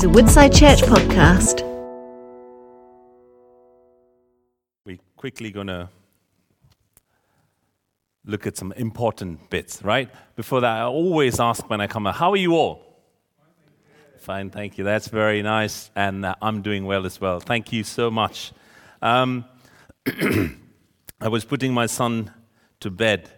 is a Woodside Church podcast. We're quickly going to look at some important bits, right? Before that, I always ask when I come out, how are you all? Fine, thank you. That's very nice. And uh, I'm doing well as well. Thank you so much. Um, I was putting my son to bed,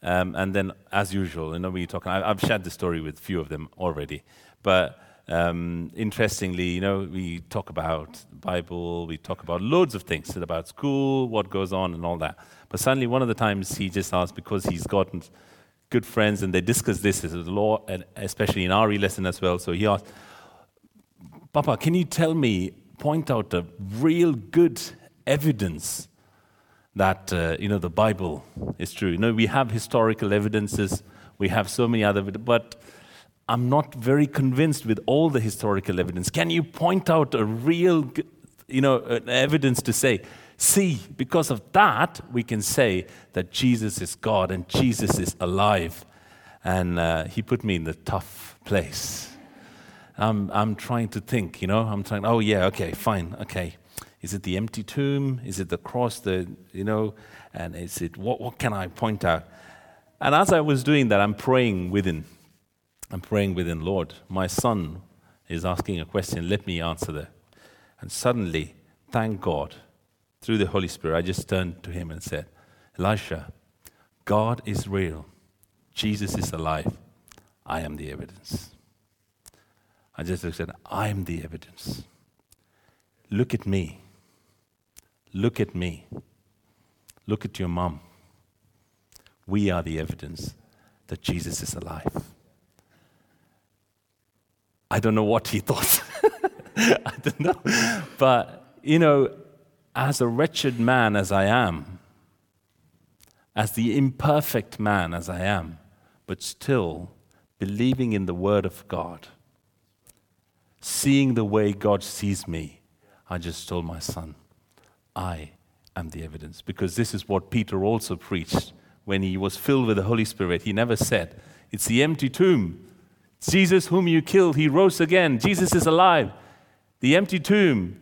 um, and then, as usual, you know, you're talking, I, I've shared the story with a few of them already. But um, interestingly, you know, we talk about Bible, we talk about loads of things about school, what goes on, and all that. But suddenly, one of the times he just asked because he's gotten good friends and they discuss this as a law, and especially in RE lesson as well. So he asked, Papa, can you tell me, point out the real good evidence that uh, you know the Bible is true? You know, we have historical evidences, we have so many other, but I'm not very convinced with all the historical evidence. Can you point out a real, you know, evidence to say, see, because of that, we can say that Jesus is God and Jesus is alive. And uh, he put me in the tough place. I'm, I'm trying to think, you know, I'm trying, oh, yeah, okay, fine, okay. Is it the empty tomb? Is it the cross? The, you know, and is it, what, what can I point out? And as I was doing that, I'm praying within I'm praying within, Lord, my son is asking a question, let me answer that. And suddenly, thank God, through the Holy Spirit, I just turned to him and said, Elisha, God is real. Jesus is alive. I am the evidence. I just said, I am the evidence. Look at me. Look at me. Look at your mom. We are the evidence that Jesus is alive. I don't know what he thought. I don't know. But, you know, as a wretched man as I am, as the imperfect man as I am, but still believing in the Word of God, seeing the way God sees me, I just told my son, I am the evidence. Because this is what Peter also preached when he was filled with the Holy Spirit. He never said, It's the empty tomb Jesus, whom you killed, he rose again. Jesus is alive. The empty tomb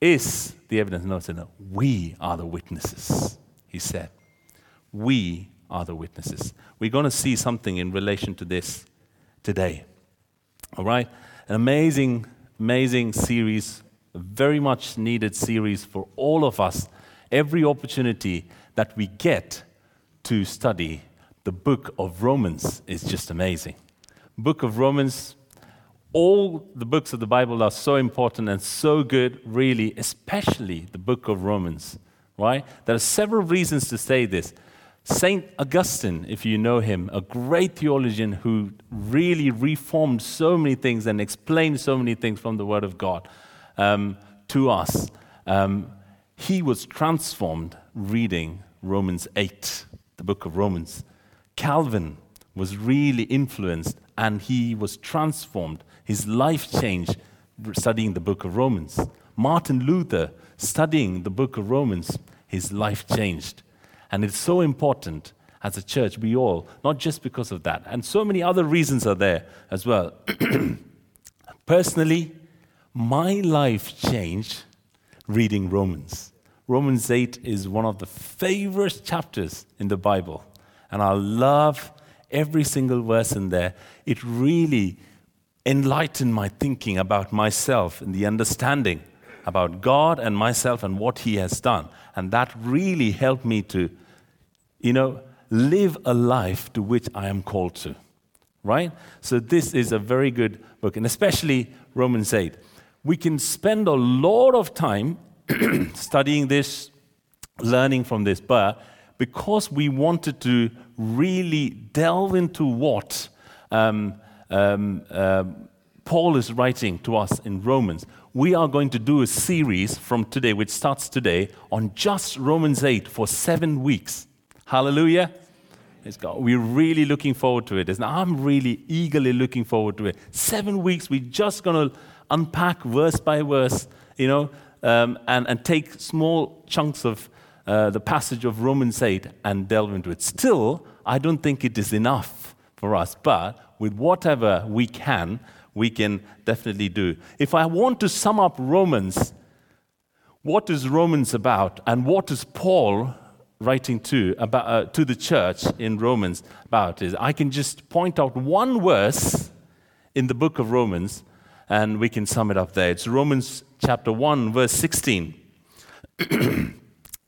is the evidence. No, no, we are the witnesses, he said. We are the witnesses. We're going to see something in relation to this today. All right? An amazing, amazing series, a very much needed series for all of us. Every opportunity that we get to study the book of Romans is just amazing book of Romans, all the books of the Bible are so important and so good, really, especially the book of Romans, right? There are several reasons to say this. St. Augustine, if you know him, a great theologian who really reformed so many things and explained so many things from the Word of God um, to us, um, he was transformed reading Romans 8, the book of Romans. Calvin was really influenced and he was transformed. His life changed studying the book of Romans. Martin Luther, studying the book of Romans, his life changed. And it's so important as a church, we all, not just because of that, and so many other reasons are there as well. Personally, my life changed reading Romans. Romans 8 is one of the favorite chapters in the Bible, and I love every single verse in there, it really enlightened my thinking about myself and the understanding about God and myself and what He has done. And that really helped me to, you know, live a life to which I am called to. Right? So, this is a very good book, and especially Romans 8. We can spend a lot of time studying this, learning from this, but because we wanted to really delve into what um, um, uh, Paul is writing to us in Romans, we are going to do a series from today, which starts today, on just Romans 8 for seven weeks. Hallelujah. We're really looking forward to it. I'm really eagerly looking forward to it. Seven weeks, we're just going to unpack verse by verse, you know, um, and, and take small chunks of uh, the passage of Romans 8 and delve into it. Still, I don't think it is enough for us, but with whatever we can, we can definitely do. If I want to sum up Romans, what is Romans about and what is Paul writing to about uh, to the church in Romans about is I can just point out one verse in the book of Romans and we can sum it up there. It's Romans chapter 1 verse 16.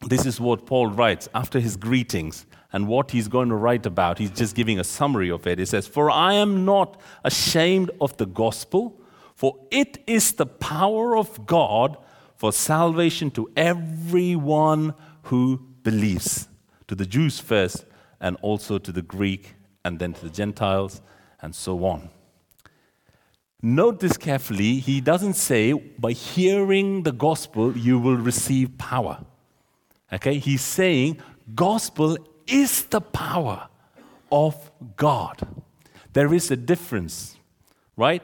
this is what Paul writes after his greetings and what he's going to write about. He's just giving a summary of it. He says, "For I am not ashamed of the gospel, for it is the power of God for salvation to everyone who believes, to the Jews first, and also to the Greek, and then to the Gentiles, and so on. Note this carefully. He doesn't say, by hearing the gospel, you will receive power. Okay? He's saying, gospel is the power of God. There is a difference, right?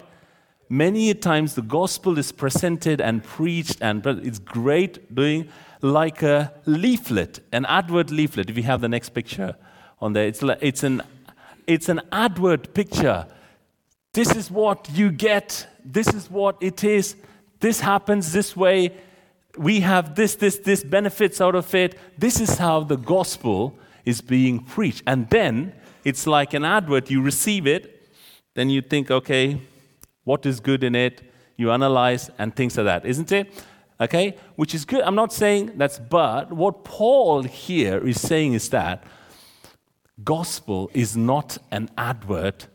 Many times the gospel is presented and preached, and it's great doing like a leaflet, an advert leaflet. If you have the next picture on there, it's, like, it's, an, it's an advert picture. This is what you get, this is what it is, this happens this way, we have this, this, this benefits out of it. This is how the gospel is being preached. And then it's like an advert, you receive it, then you think, okay, what is good in it? You analyze and things like that, isn't it? okay? Which is good. I'm not saying that's but. What Paul here is saying is that gospel is not an advert,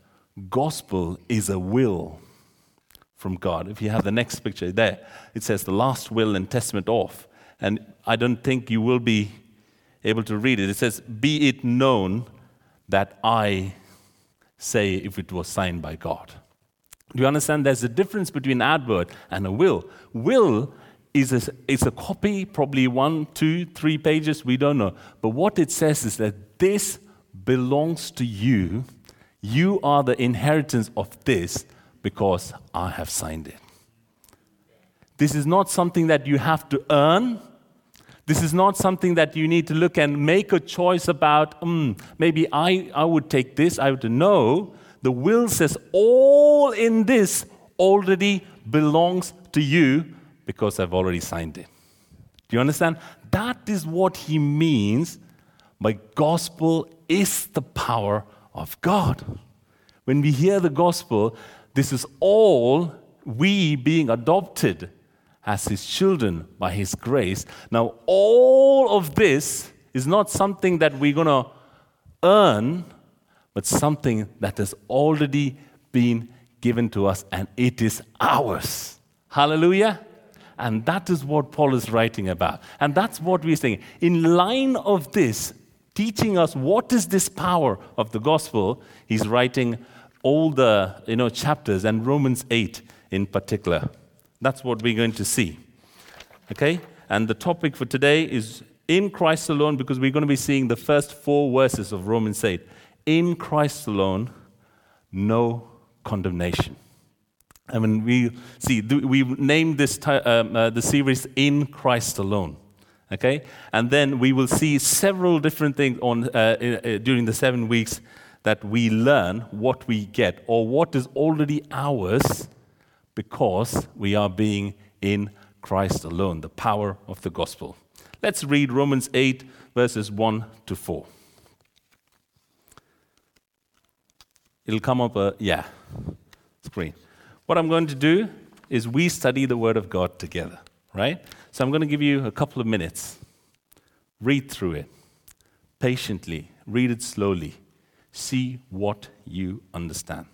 gospel is a will from God. If you have the next picture there, it says the last will and testament of. And I don't think you will be able to read it. It says, Be it known that I say if it was signed by God. Do you understand? There's a difference between advert and a will. Will is a, is a copy, probably one, two, three pages, we don't know. But what it says is that this belongs to you. You are the inheritance of this because I have signed it. This is not something that you have to earn. This is not something that you need to look and make a choice about, mm, maybe I, I would take this, I would know. The will says all in this already belongs to you because I've already signed it. Do you understand? That is what he means by gospel is the power of God. When we hear the gospel, this is all we being adopted as his children by his grace. Now, all of this is not something that we're going to earn, but something that has already been given to us and it is ours. Hallelujah. And that is what Paul is writing about. And that's what we're saying. In line of this, teaching us what is this power of the gospel, he's writing all the you know, chapters and Romans 8 in particular. That's what we're going to see. Okay? And the topic for today is in Christ alone, because we're going to be seeing the first four verses of Romans 8. In Christ alone, no condemnation. I mean, we see we named this um, uh, the series "In Christ Alone." Okay, and then we will see several different things on uh, uh, during the seven weeks that we learn what we get or what is already ours because we are being in Christ alone, the power of the gospel. Let's read Romans 8, verses 1 to 4. It'll come up, a, yeah, screen. What I'm going to do is we study the Word of God together, right? So I'm going to give you a couple of minutes. Read through it patiently, read it slowly, see what you understand.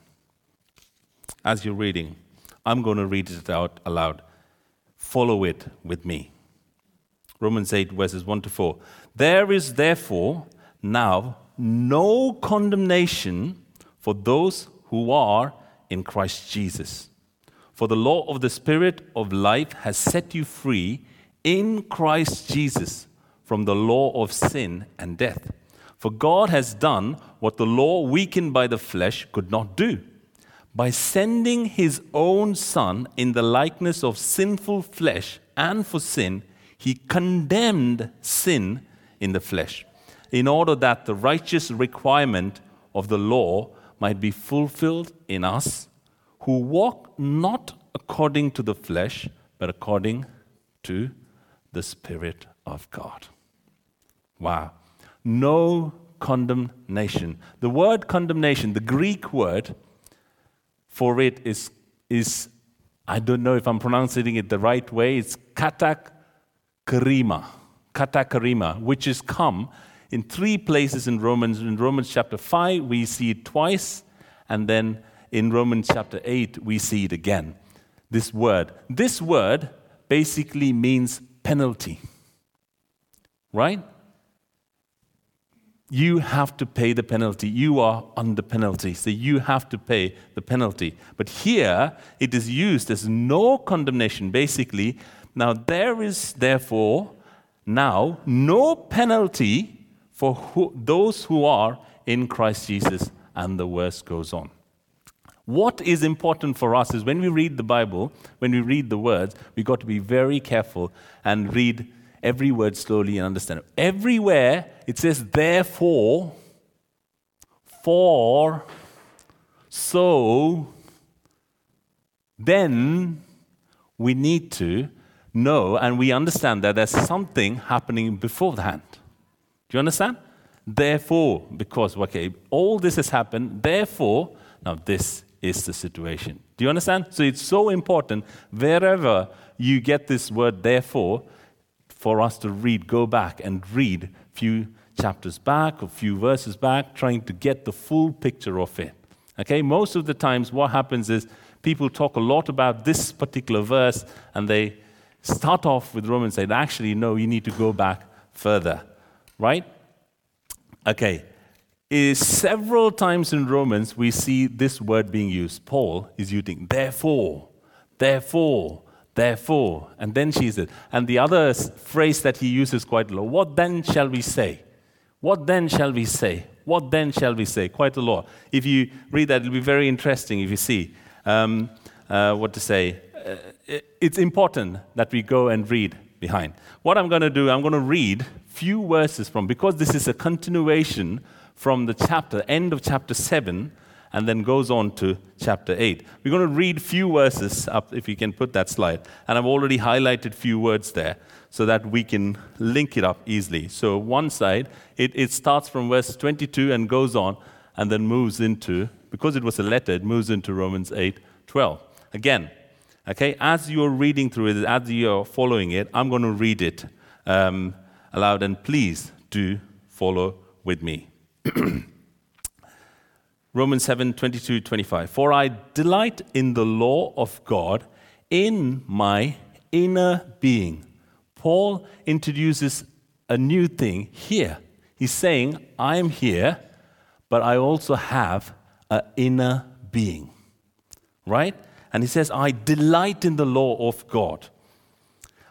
As you're reading, I'm going to read it out aloud. Follow it with me. Romans 8, verses 1 to 4. There is therefore now no condemnation for those who are in Christ Jesus. For the law of the Spirit of life has set you free in Christ Jesus from the law of sin and death. For God has done what the law, weakened by the flesh, could not do. By sending his own Son in the likeness of sinful flesh and for sin, he condemned sin in the flesh, in order that the righteous requirement of the law might be fulfilled in us who walk not according to the flesh, but according to the Spirit of God. Wow. No condemnation. The word condemnation, the Greek word for it is, is I don't know if I'm pronouncing it the right way, it's katakarima. Katakarima, which is come in three places in Romans. In Romans chapter 5, we see it twice, and then in Romans chapter 8, we see it again. This word. This word basically means penalty. Right? You have to pay the penalty. You are under penalty, so you have to pay the penalty. But here, it is used as no condemnation, basically. Now, there is therefore now no penalty for who, those who are in Christ Jesus, and the verse goes on. What is important for us is when we read the Bible, when we read the words, we've got to be very careful and read every word slowly and understand it. Everywhere it says, therefore, for, so, then we need to know and we understand that there's something happening beforehand. Do you understand? Therefore, because, okay, all this has happened, therefore, now this is the situation. Do you understand? So it's so important wherever you get this word therefore for us to read, go back and read a few chapters back, a few verses back, trying to get the full picture of it. Okay, most of the times what happens is people talk a lot about this particular verse and they start off with Romans and actually, no, you need to go back further right? Okay. Is several times in Romans we see this word being used. Paul is using therefore, therefore, therefore. And then she says, and the other phrase that he uses quite a lot, what then shall we say? What then shall we say? What then shall we say? Quite a lot. If you read that, it'll be very interesting if you see um, uh, what to say. Uh, it's important that we go and read behind. What I'm going to do, I'm going to read few verses from, because this is a continuation from the chapter, end of chapter 7, and then goes on to chapter 8. We're going to read a few verses up, if you can put that slide. And I've already highlighted a few words there so that we can link it up easily. So, one side, it, it starts from verse 22 and goes on, and then moves into, because it was a letter, it moves into Romans 8 12. Again, okay, as you're reading through it, as you're following it, I'm going to read it. Um, aloud, and please do follow with me. Romans 7 22 25. For I delight in the law of God in my inner being. Paul introduces a new thing here. He's saying, I am here, but I also have an inner being. Right? And he says, I delight in the law of God.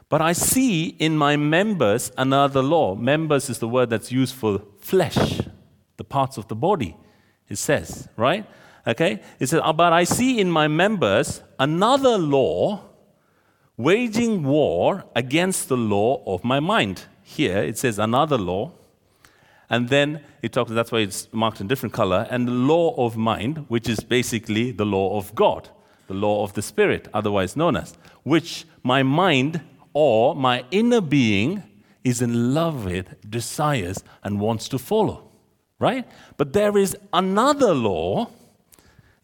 But I see in my members another law. Members is the word that's used for flesh, the parts of the body, it says, right? Okay? It says, ah, But I see in my members another law waging war against the law of my mind. Here it says another law. And then it talks, that's why it's marked in different color, and the law of mind, which is basically the law of God, the law of the Spirit, otherwise known as, which my mind or my inner being is in love with, desires, and wants to follow. Right? But there is another law,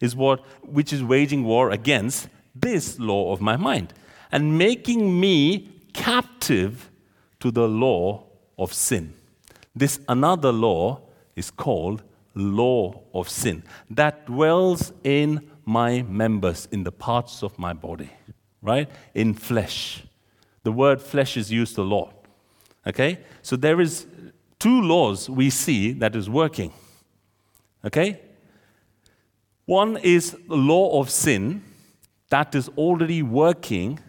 is what which is waging war against this law of my mind and making me captive to the law of sin. This another law is called law of sin that dwells in my members, in the parts of my body, right? In flesh. The word flesh is used a lot. Okay? So there is two laws we see that is working. Okay? One is the law of sin that is already working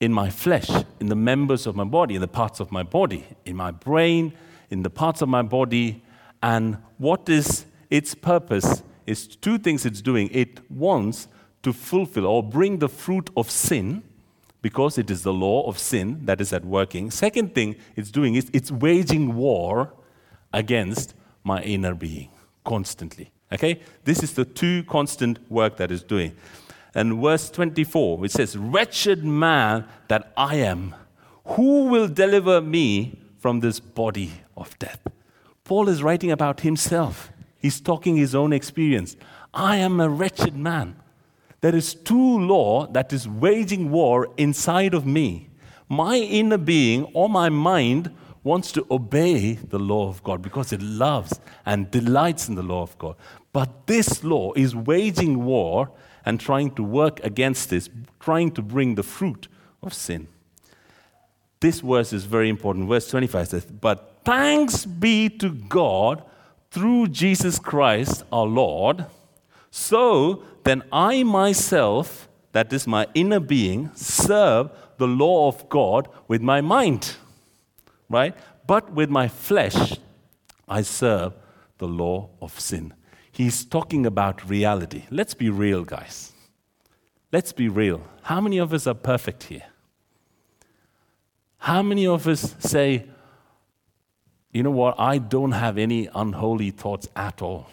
in my flesh, in the members of my body, in the parts of my body, in my brain, in the parts of my body. And what is its purpose is two things it's doing. It wants to fulfill or bring the fruit of sin because it is the law of sin that is at working. Second thing it's doing is it's waging war against my inner being constantly. Okay? This is the two constant work that is doing. And verse 24, it says, Wretched man that I am, who will deliver me from this body of death? Paul is writing about himself. He's talking his own experience. I am a wretched man. There is two law that is waging war inside of me. My inner being or my mind wants to obey the law of God because it loves and delights in the law of God. But this law is waging war and trying to work against this, trying to bring the fruit of sin. This verse is very important. Verse 25 says, But thanks be to God through Jesus Christ our Lord. So then I myself, that is my inner being, serve the law of God with my mind right? But with my flesh, I serve the law of sin. He's talking about reality. Let's be real, guys. Let's be real. How many of us are perfect here? How many of us say, you know what, I don't have any unholy thoughts at all?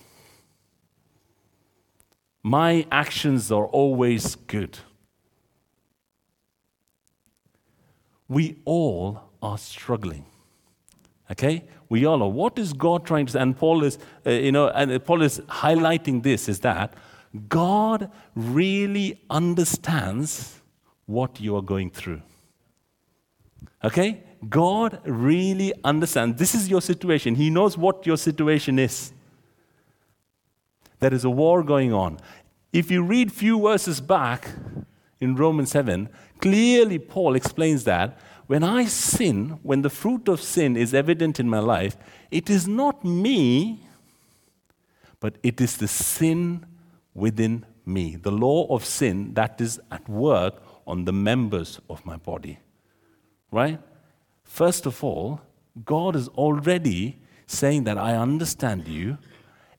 My actions are always good. We all are struggling. Okay? We all are. What is God trying to say? And Paul is, uh, you know, and Paul is highlighting this is that God really understands what you are going through. Okay? God really understands. This is your situation. He knows what your situation is. There is a war going on. If you read a few verses back in Romans 7, clearly Paul explains that when I sin, when the fruit of sin is evident in my life, it is not me, but it is the sin within me, the law of sin that is at work on the members of my body. Right? First of all, God is already saying that I understand you.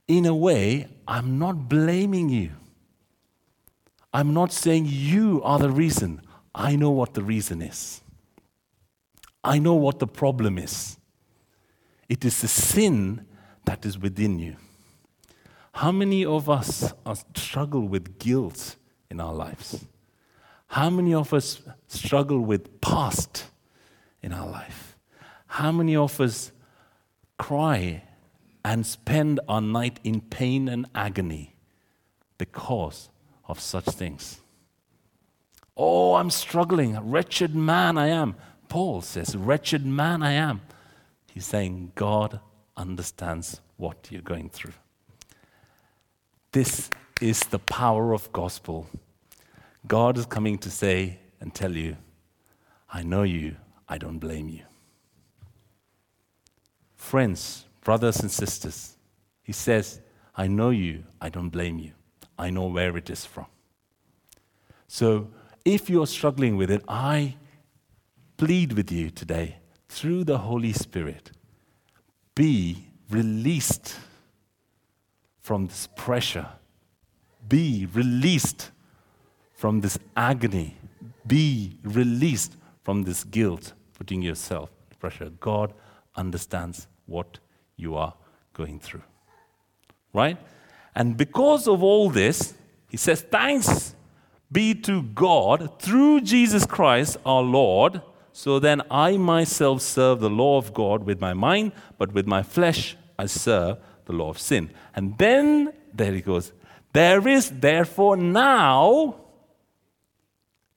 In a way, I'm not blaming you. I'm not saying you are the reason. I know what the reason is. I know what the problem is. It is the sin that is within you. How many of us struggle with guilt in our lives? How many of us struggle with past in our life? How many of us cry and spend our night in pain and agony because of such things? Oh, I'm struggling, wretched man I am. Paul says, Wretched man I am. He's saying, God understands what you're going through. This is the power of gospel. God is coming to say and tell you, I know you, I don't blame you. Friends, brothers and sisters, he says, I know you, I don't blame you. I know where it is from. So if you're struggling with it, I plead with you today through the Holy Spirit be released from this pressure, be released from this agony, be released from this guilt, putting yourself in pressure. God understands what you are going through. Right? And because of all this, he says, Thanks be to God through Jesus Christ our Lord so then I myself serve the law of God with my mind, but with my flesh I serve the law of sin. And then, there he goes, there is therefore now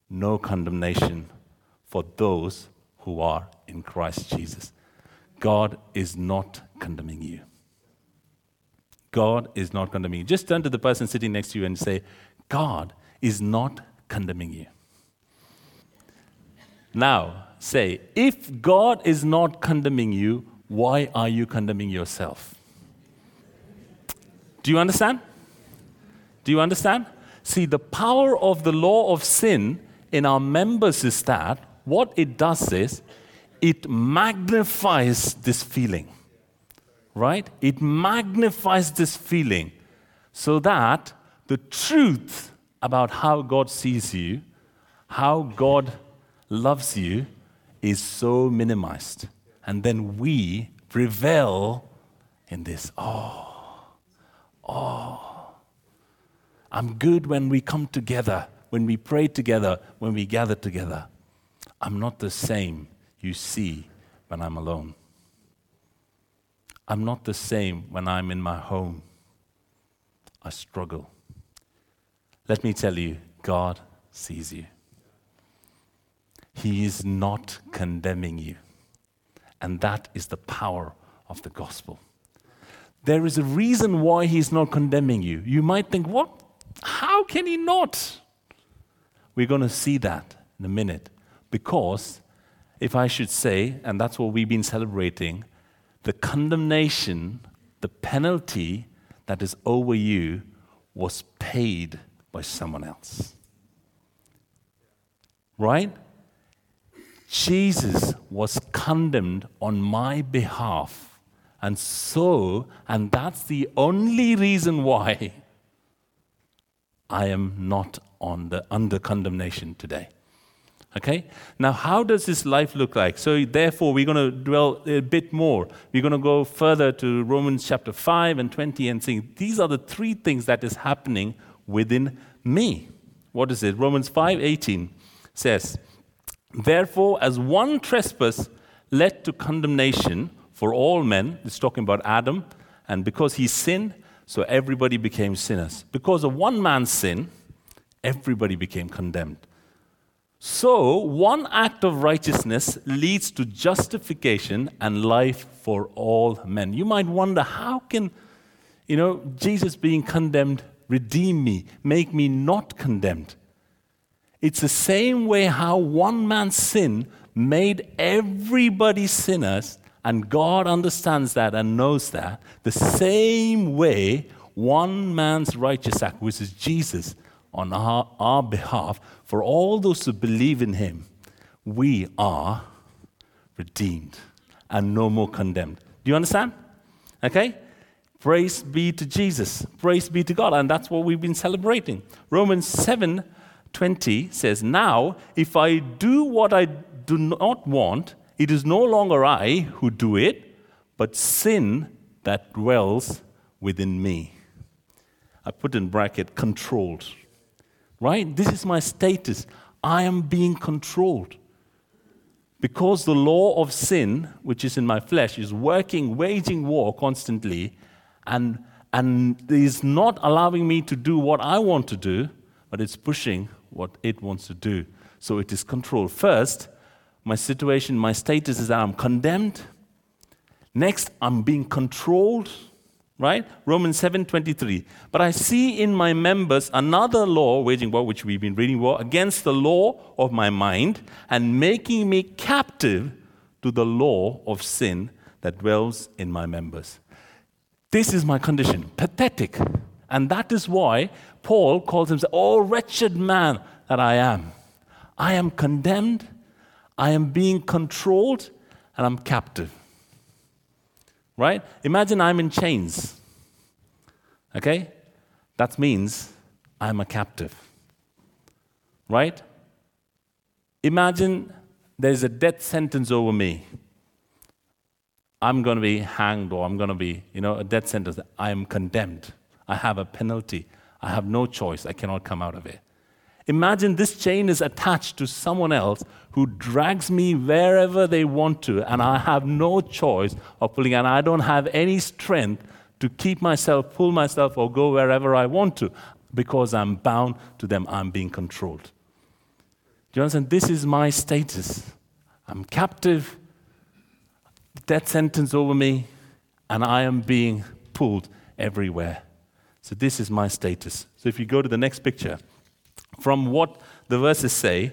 no condemnation for those who are in Christ Jesus. God is not condemning you. God is not condemning you. Just turn to the person sitting next to you and say, God is not condemning you. Now, say, if God is not condemning you, why are you condemning yourself? Do you understand? Do you understand? See, the power of the law of sin in our members is that what it does is it magnifies this feeling. Right? It magnifies this feeling so that the truth about how God sees you, how God loves you, is so minimized. And then we revel in this. Oh, Oh, I'm good when we come together, when we pray together, when we gather together. I'm not the same you see when I'm alone. I'm not the same when I'm in my home. I struggle. Let me tell you, God sees you. He is not condemning you. And that is the power of the gospel. There is a reason why He's not condemning you. You might think, what? How can He not? We're going to see that in a minute. Because, if I should say, and that's what we've been celebrating, the condemnation, the penalty that is over you was paid by someone else. Right? Jesus was condemned on my behalf. And so, and that's the only reason why I am not on the, under condemnation today. Okay? Now, how does this life look like? So, therefore, we're going to dwell a bit more. We're going to go further to Romans chapter 5 and 20 and see these are the three things that is happening within me. What is it? Romans 5 18 says, Therefore, as one trespass led to condemnation for all men, it's talking about Adam, and because he sinned, so everybody became sinners. Because of one man's sin, everybody became condemned. So, one act of righteousness leads to justification and life for all men. You might wonder how can, you know, Jesus being condemned redeem me, make me not condemned? It's the same way how one man's sin made everybody sinners, and God understands that and knows that. The same way one man's righteous act, which is Jesus, on our, our behalf, for all those who believe in him, we are redeemed and no more condemned. Do you understand? Okay? Praise be to Jesus. Praise be to God. And that's what we've been celebrating. Romans 7 20 says, Now, if I do what I do not want, it is no longer I who do it, but sin that dwells within me. I put in bracket controlled right? This is my status. I am being controlled. Because the law of sin, which is in my flesh, is working, waging war constantly, and, and is not allowing me to do what I want to do, but it's pushing what it wants to do. So it is controlled. First, my situation, my status is that I'm condemned. Next, I'm being controlled right? Romans 7:23. But I see in my members another law waging war which we've been reading war against the law of my mind and making me captive to the law of sin that dwells in my members. This is my condition, pathetic. And that is why Paul calls himself, Oh, wretched man that I am. I am condemned, I am being controlled, and I'm captive right? Imagine I'm in chains. Okay? That means I'm a captive. Right? Imagine there's a death sentence over me. I'm going to be hanged or I'm going to be, you know, a death sentence. I am condemned. I have a penalty. I have no choice. I cannot come out of it. Imagine this chain is attached to someone else who drags me wherever they want to, and I have no choice of pulling, and I don't have any strength to keep myself, pull myself, or go wherever I want to because I'm bound to them. I'm being controlled. Do you understand? This is my status. I'm captive, death sentence over me, and I am being pulled everywhere. So, this is my status. So, if you go to the next picture, from what the verses say,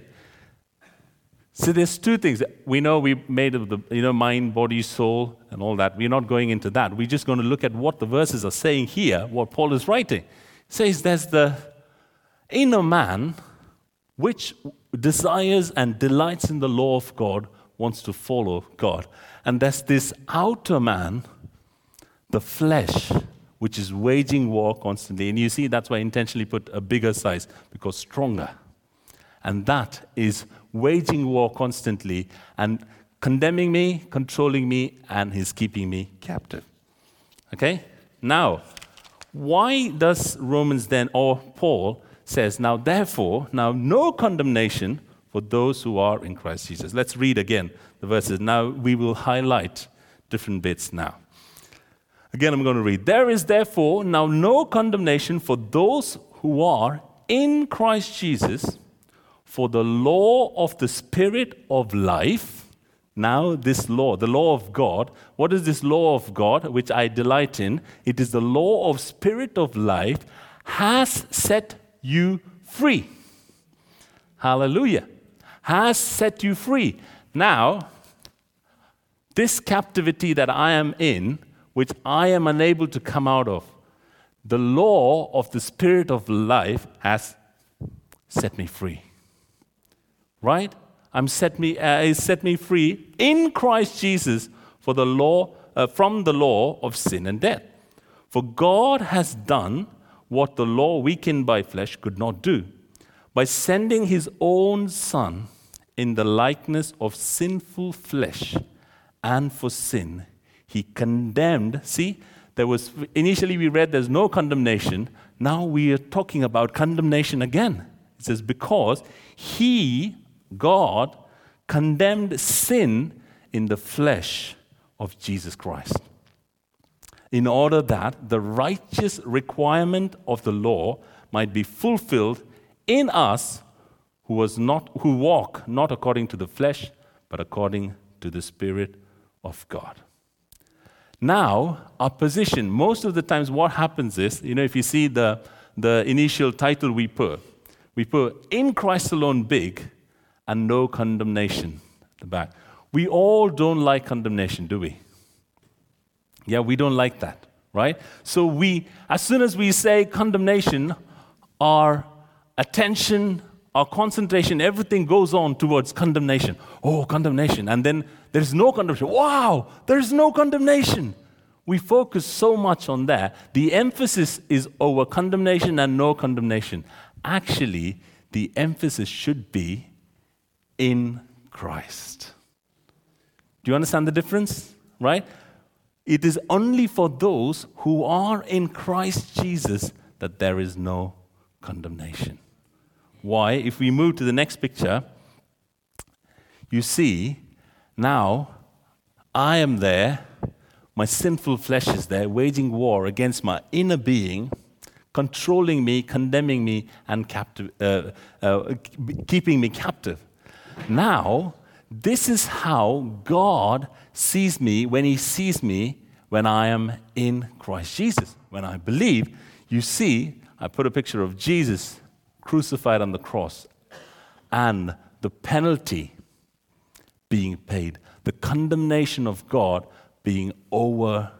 so there's two things. We know we made of the you know mind, body, soul, and all that. We're not going into that. We're just going to look at what the verses are saying here, what Paul is writing. It says there's the inner man which desires and delights in the law of God, wants to follow God. And there's this outer man, the flesh, which is waging war constantly. And you see, that's why I intentionally put a bigger size, because stronger. And that is waging war constantly and condemning me, controlling me, and he's keeping me captive. Okay? Now, why does Romans then, or Paul says, now therefore, now no condemnation for those who are in Christ Jesus. Let's read again the verses. Now we will highlight different bits now. Again, I'm going to read. There is therefore now no condemnation for those who are in Christ Jesus, for the law of the Spirit of life. Now, this law, the law of God, what is this law of God which I delight in? It is the law of Spirit of life, has set you free. Hallelujah. Has set you free. Now, this captivity that I am in, which I am unable to come out of, the law of the Spirit of life has set me free. Right? I'm set me, uh, set me free in Christ Jesus for the law, uh, from the law of sin and death. For God has done what the law, weakened by flesh, could not do. By sending his own Son in the likeness of sinful flesh and for sin, he condemned. See, there was initially we read there's no condemnation. Now we are talking about condemnation again. It says, because he, God, condemned sin in the flesh of Jesus Christ. In order that the righteous requirement of the law might be fulfilled in us who, was not, who walk not according to the flesh, but according to the Spirit of God. Now, our position, most of the times, what happens is, you know, if you see the, the initial title we put, we put in Christ alone big and no condemnation at the back. We all don't like condemnation, do we? Yeah, we don't like that, right? So we, as soon as we say condemnation, our attention, our concentration, everything goes on towards condemnation. Oh, condemnation. And then there's no condemnation. Wow, there's no condemnation. We focus so much on that. The emphasis is over condemnation and no condemnation. Actually, the emphasis should be in Christ. Do you understand the difference? Right? It is only for those who are in Christ Jesus that there is no condemnation. Why? If we move to the next picture, you see now, I am there, my sinful flesh is there, waging war against my inner being, controlling me, condemning me, and captive, uh, uh, keeping me captive. Now, this is how God sees me when He sees me when I am in Christ Jesus. When I believe, you see, I put a picture of Jesus crucified on the cross and the penalty being paid, the condemnation of God being over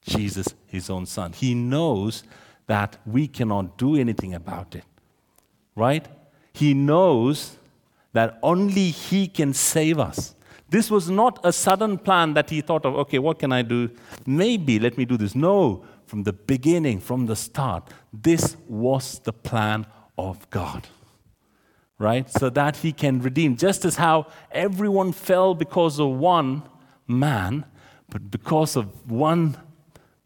Jesus, his own son. He knows that we cannot do anything about it, right? He knows that only he can save us. This was not a sudden plan that he thought of, okay, what can I do? Maybe let me do this. No, from the beginning, from the start, this was the plan of God right? So that he can redeem. Just as how everyone fell because of one man, but because of one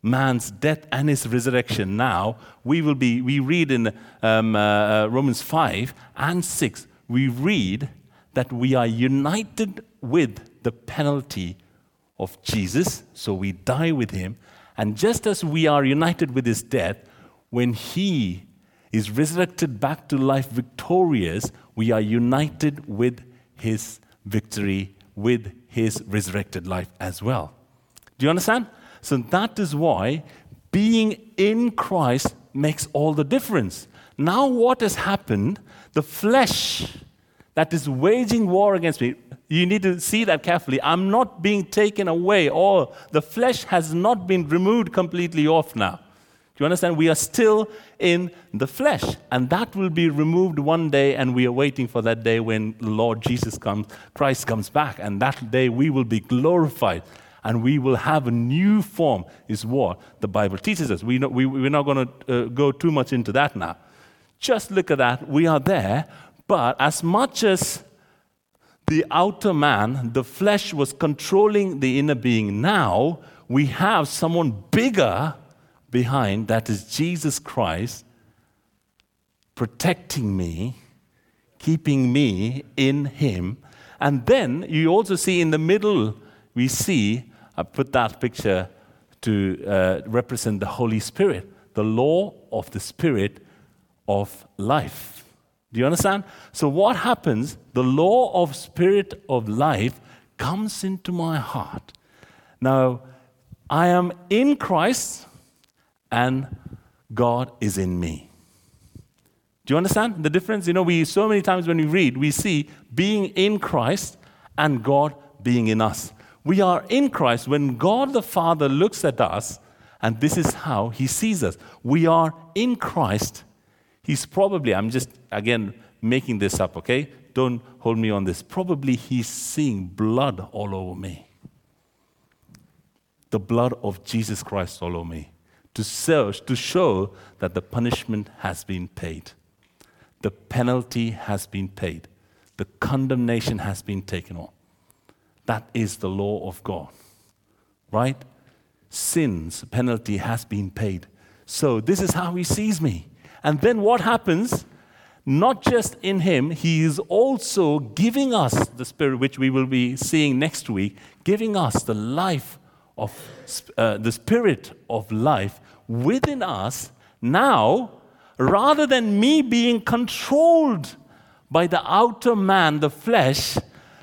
man's death and his resurrection now, we will be, we read in um, uh, uh Romans 5 and 6, we read that we are united with the penalty of Jesus, so we die with him. And just as we are united with his death, when he is resurrected back to life victorious, we are united with his victory, with his resurrected life as well. Do you understand? So that is why being in Christ makes all the difference. Now, what has happened? The flesh that is waging war against me, you need to see that carefully. I'm not being taken away, or the flesh has not been removed completely off now. Do you understand? We are still in the flesh, and that will be removed one day, and we are waiting for that day when the Lord Jesus comes, Christ comes back, and that day we will be glorified and we will have a new form, is what the Bible teaches us. We, know, we, we're not going to uh, go too much into that now. Just look at that. We are there, but as much as the outer man, the flesh, was controlling the inner being, now we have someone bigger behind that is Jesus Christ protecting me, keeping me in Him. And then you also see in the middle, we see, I put that picture to uh, represent the Holy Spirit, the law of the Spirit of life. Do you understand? So, what happens? The law of Spirit of life comes into my heart. Now, I am in Christ and God is in me. Do you understand the difference? You know, we so many times when we read, we see being in Christ and God being in us. We are in Christ when God the Father looks at us, and this is how he sees us. We are in Christ. He's probably, I'm just again making this up, okay? Don't hold me on this. Probably he's seeing blood all over me. The blood of Jesus Christ all over me to, search, to show that the punishment has been paid. The penalty has been paid. The condemnation has been taken off. That is the law of God. Right? Sin's penalty has been paid. So this is how he sees me. And then what happens? Not just in him, he is also giving us the spirit, which we will be seeing next week, giving us the life of uh, the spirit of life within us now, rather than me being controlled by the outer man, the flesh.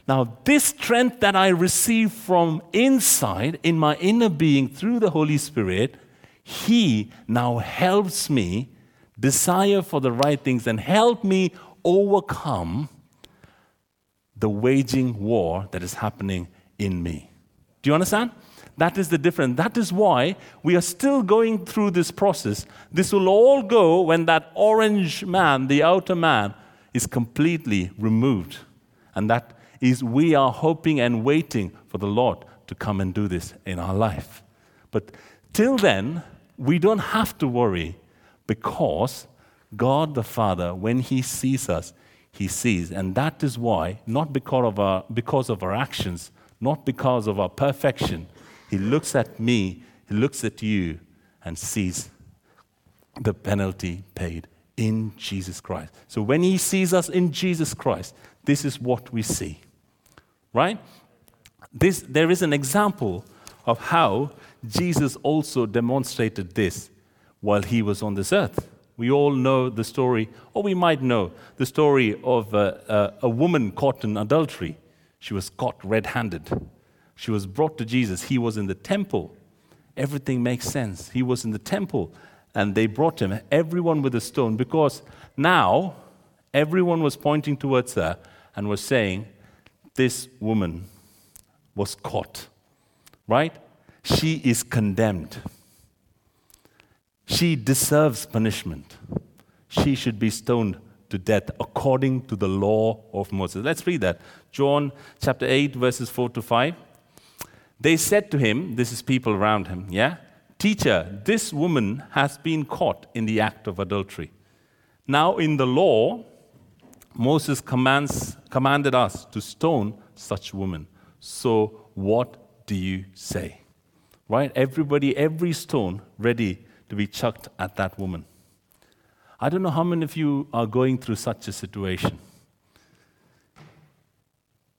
Now, this strength that I receive from inside, in my inner being through the Holy Spirit, He now helps me desire for the right things and help me overcome the waging war that is happening in me. Do you understand? That is the difference. That is why we are still going through this process. This will all go when that orange man, the outer man, is completely removed. And that is, we are hoping and waiting for the Lord to come and do this in our life. But till then, we don't have to worry because God the Father, when He sees us, He sees. And that is why, not because of our, because of our actions, not because of our perfection, he looks at me, he looks at you, and sees the penalty paid in Jesus Christ. So when he sees us in Jesus Christ, this is what we see. Right? This, there is an example of how Jesus also demonstrated this while he was on this earth. We all know the story, or we might know the story of a, a, a woman caught in adultery. She was caught red handed. She was brought to Jesus. He was in the temple. Everything makes sense. He was in the temple and they brought him, everyone with a stone, because now everyone was pointing towards her and was saying, This woman was caught, right? She is condemned. She deserves punishment. She should be stoned to death according to the law of Moses. Let's read that. John chapter 8, verses 4 to 5. They said to him, This is people around him, yeah? Teacher, this woman has been caught in the act of adultery. Now, in the law, Moses commands, commanded us to stone such women. So, what do you say? Right? Everybody, every stone ready to be chucked at that woman. I don't know how many of you are going through such a situation.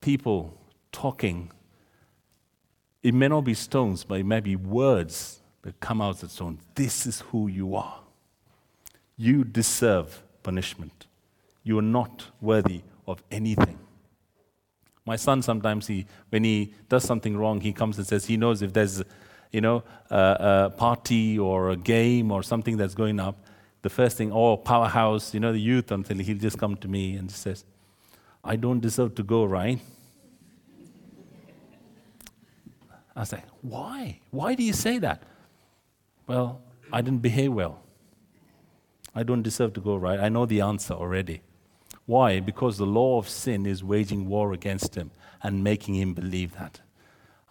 People talking it may not be stones, but it may be words that come out of the stones. This is who you are. You deserve punishment. You are not worthy of anything. My son sometimes he, when he does something wrong, he comes and says he knows if there's, you know, a, a party or a game or something that's going up, the first thing, oh, powerhouse, you know, the youth, until he'll just come to me and says, I don't deserve to go, right? I say, why? Why do you say that? Well, I didn't behave well. I don't deserve to go right. I know the answer already. Why? Because the law of sin is waging war against him and making him believe that.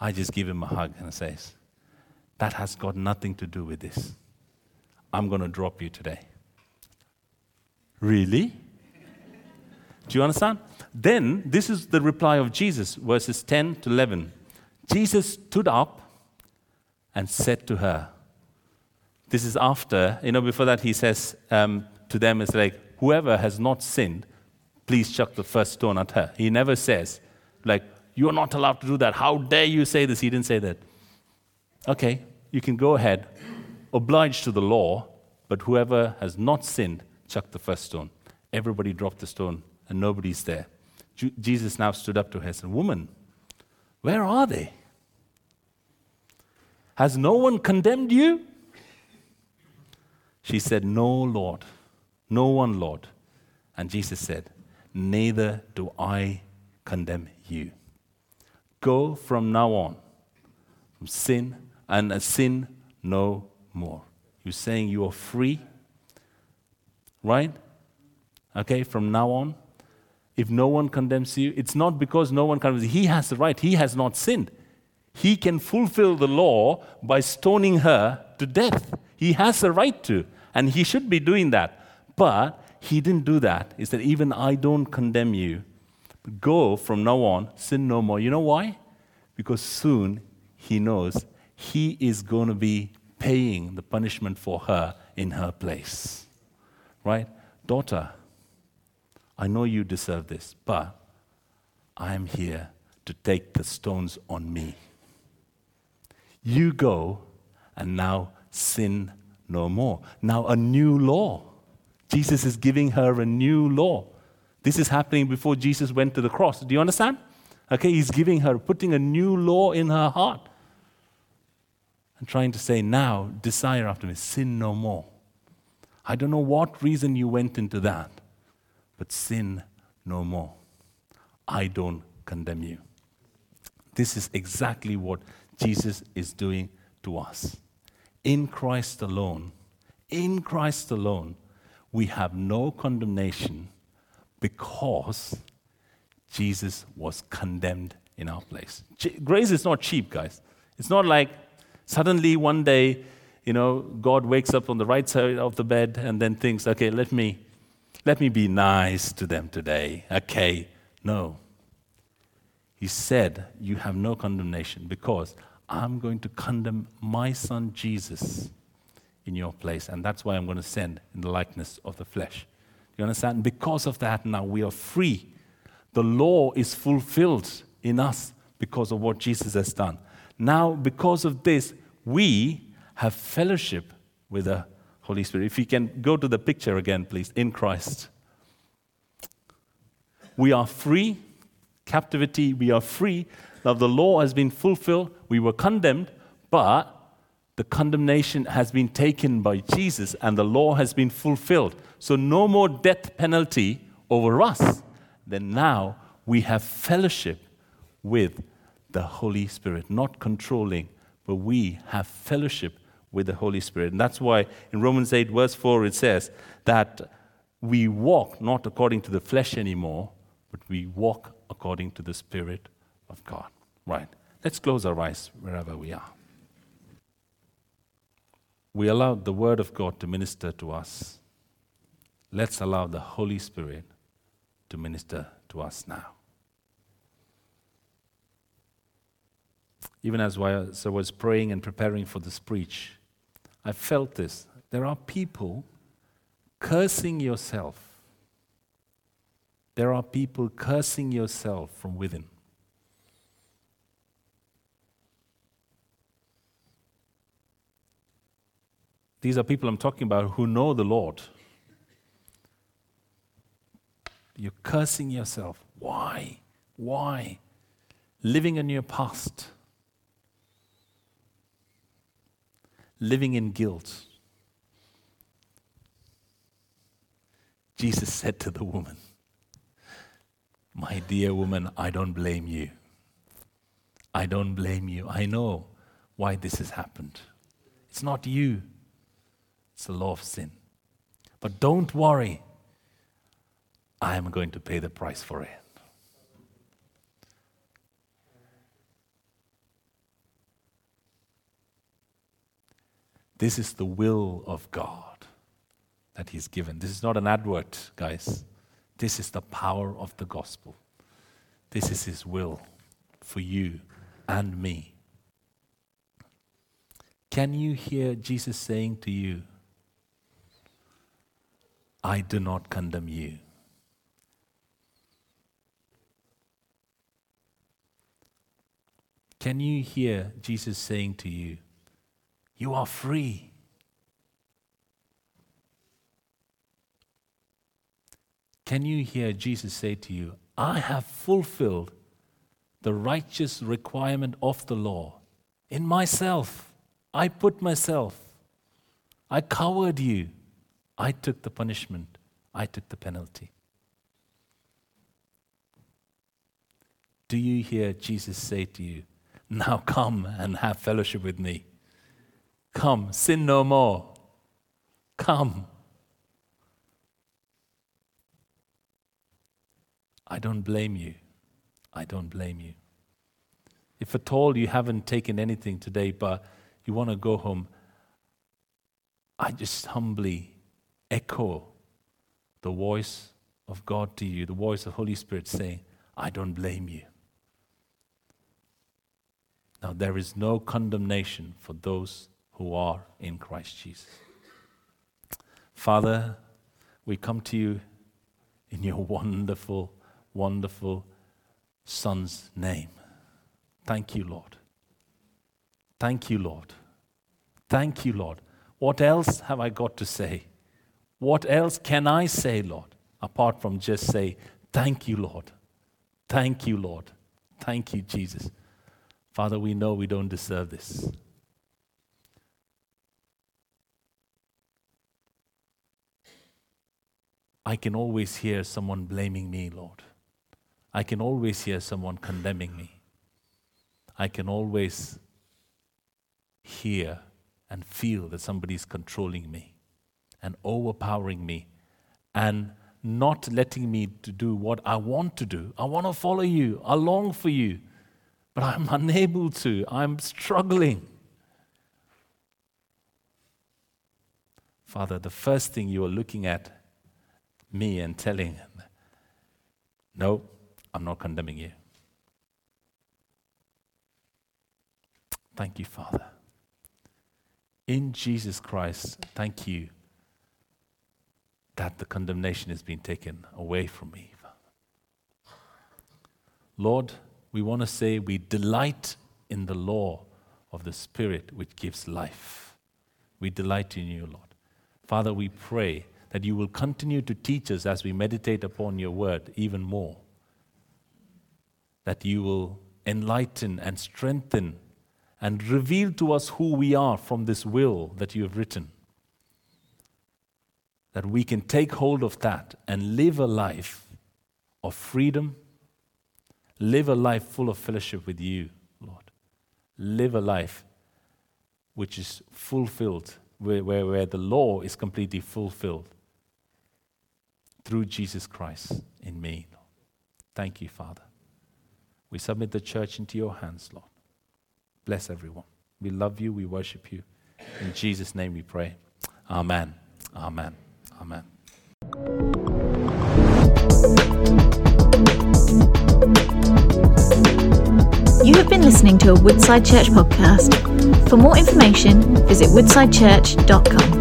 I just give him a hug and say, That has got nothing to do with this. I'm going to drop you today. Really? Do you understand? Then, this is the reply of Jesus, verses 10 to 11. Jesus stood up and said to her, This is after, you know, before that, he says um, to them, it's like, whoever has not sinned, please chuck the first stone at her. He never says, like, you're not allowed to do that. How dare you say this? He didn't say that. Okay, you can go ahead, obliged to the law, but whoever has not sinned, chuck the first stone. Everybody dropped the stone, and nobody's there. Jesus now stood up to her and said, Woman, where are they? Has no one condemned you? She said, No, Lord. No one, Lord. And Jesus said, Neither do I condemn you. Go from now on from sin and sin no more. You're saying you are free, right? Okay, from now on. If no one condemns you, it's not because no one condemns you. He has the right, he has not sinned. He can fulfill the law by stoning her to death. He has the right to, and he should be doing that. But he didn't do that. He said, Even I don't condemn you. Go from now on, sin no more. You know why? Because soon he knows he is going to be paying the punishment for her in her place. Right? Daughter, I know you deserve this, but I am here to take the stones on me. You go and now sin no more. Now, a new law. Jesus is giving her a new law. This is happening before Jesus went to the cross. Do you understand? Okay, he's giving her, putting a new law in her heart. And trying to say, now, desire after me, sin no more. I don't know what reason you went into that, but sin no more. I don't condemn you. This is exactly what Jesus is doing to us. In Christ alone, in Christ alone, we have no condemnation because Jesus was condemned in our place. Grace is not cheap, guys. It's not like suddenly one day, you know, God wakes up on the right side of the bed and then thinks, okay, let me, let me be nice to them today. Okay. No. He said, You have no condemnation because I'm going to condemn my son Jesus in your place. And that's why I'm going to send in the likeness of the flesh. You understand? Because of that, now we are free. The law is fulfilled in us because of what Jesus has done. Now, because of this, we have fellowship with the Holy Spirit. If you can go to the picture again, please, in Christ. We are free, captivity, we are free. Now, the law has been fulfilled. We were condemned, but the condemnation has been taken by Jesus and the law has been fulfilled. So, no more death penalty over us. Then now we have fellowship with the Holy Spirit, not controlling, but we have fellowship with the Holy Spirit. And that's why in Romans 8, verse 4, it says that we walk not according to the flesh anymore, but we walk according to the Spirit of God. Right. Let's close our eyes wherever we are we allow the Word of God to minister to us. Let's allow the Holy Spirit to minister to us now. Even as I was praying and preparing for this preach, I felt this. There are people cursing yourself. There are people cursing yourself from within. These are people I'm talking about who know the Lord. You're cursing yourself. Why? Why? Living in your past. Living in guilt. Jesus said to the woman, My dear woman, I don't blame you. I don't blame you. I know why this has happened. It's not you. It's the law of sin. But don't worry, I am going to pay the price for it. This is the will of God that He's given. This is not an advert, guys. This is the power of the gospel. This is His will for you and me. Can you hear Jesus saying to you, I do not condemn you? Can you hear Jesus saying to you, You are free? Can you hear Jesus say to you, I have fulfilled the righteous requirement of the law in myself? I put myself, I covered you, I took the punishment, I took the penalty. Do you hear Jesus say to you, Now come and have fellowship with me? Come, sin no more. Come. I don't blame you. I don't blame you. If at all you haven't taken anything today, but you want to go home, I just humbly echo the voice of God to you, the voice of Holy Spirit saying, I don't blame you. Now, there is no condemnation for those who are in Christ Jesus. Father, we come to you in your wonderful, wonderful Son's name. Thank you, Lord. Thank you, Lord. Thank you, Lord. What else have I got to say? What else can I say, Lord, apart from just say, Thank you, Lord. Thank you, Lord. Thank you, Jesus. Father, we know we don't deserve this. I can always hear someone blaming me, Lord. I can always hear someone condemning me. I can always hear and feel that somebody is controlling me and overpowering me and not letting me to do what I want to do. I want to follow you. I long for you but I'm unable to. I'm struggling. Father, the first thing you are looking at me and telling, no, I'm not condemning you. Thank you, Father. In Jesus Christ, thank you that the condemnation has been taken away from me. Lord, we want to say we delight in the law of the Spirit which gives life. We delight in you, Lord. Father, we pray that you will continue to teach us as we meditate upon your word even more. That you will enlighten and strengthen and reveal to us who we are from this will that you have written. That we can take hold of that and live a life of freedom Live a life full of fellowship with you, Lord. Live a life which is fulfilled, where, where, where the law is completely fulfilled through Jesus Christ in me. Thank you, Father. We submit the church into your hands, Lord. Bless everyone. We love you. We worship you. In Jesus' name we pray. Amen. Amen. Amen. You have been listening to a Woodside Church podcast. For more information, visit woodsidechurch.com.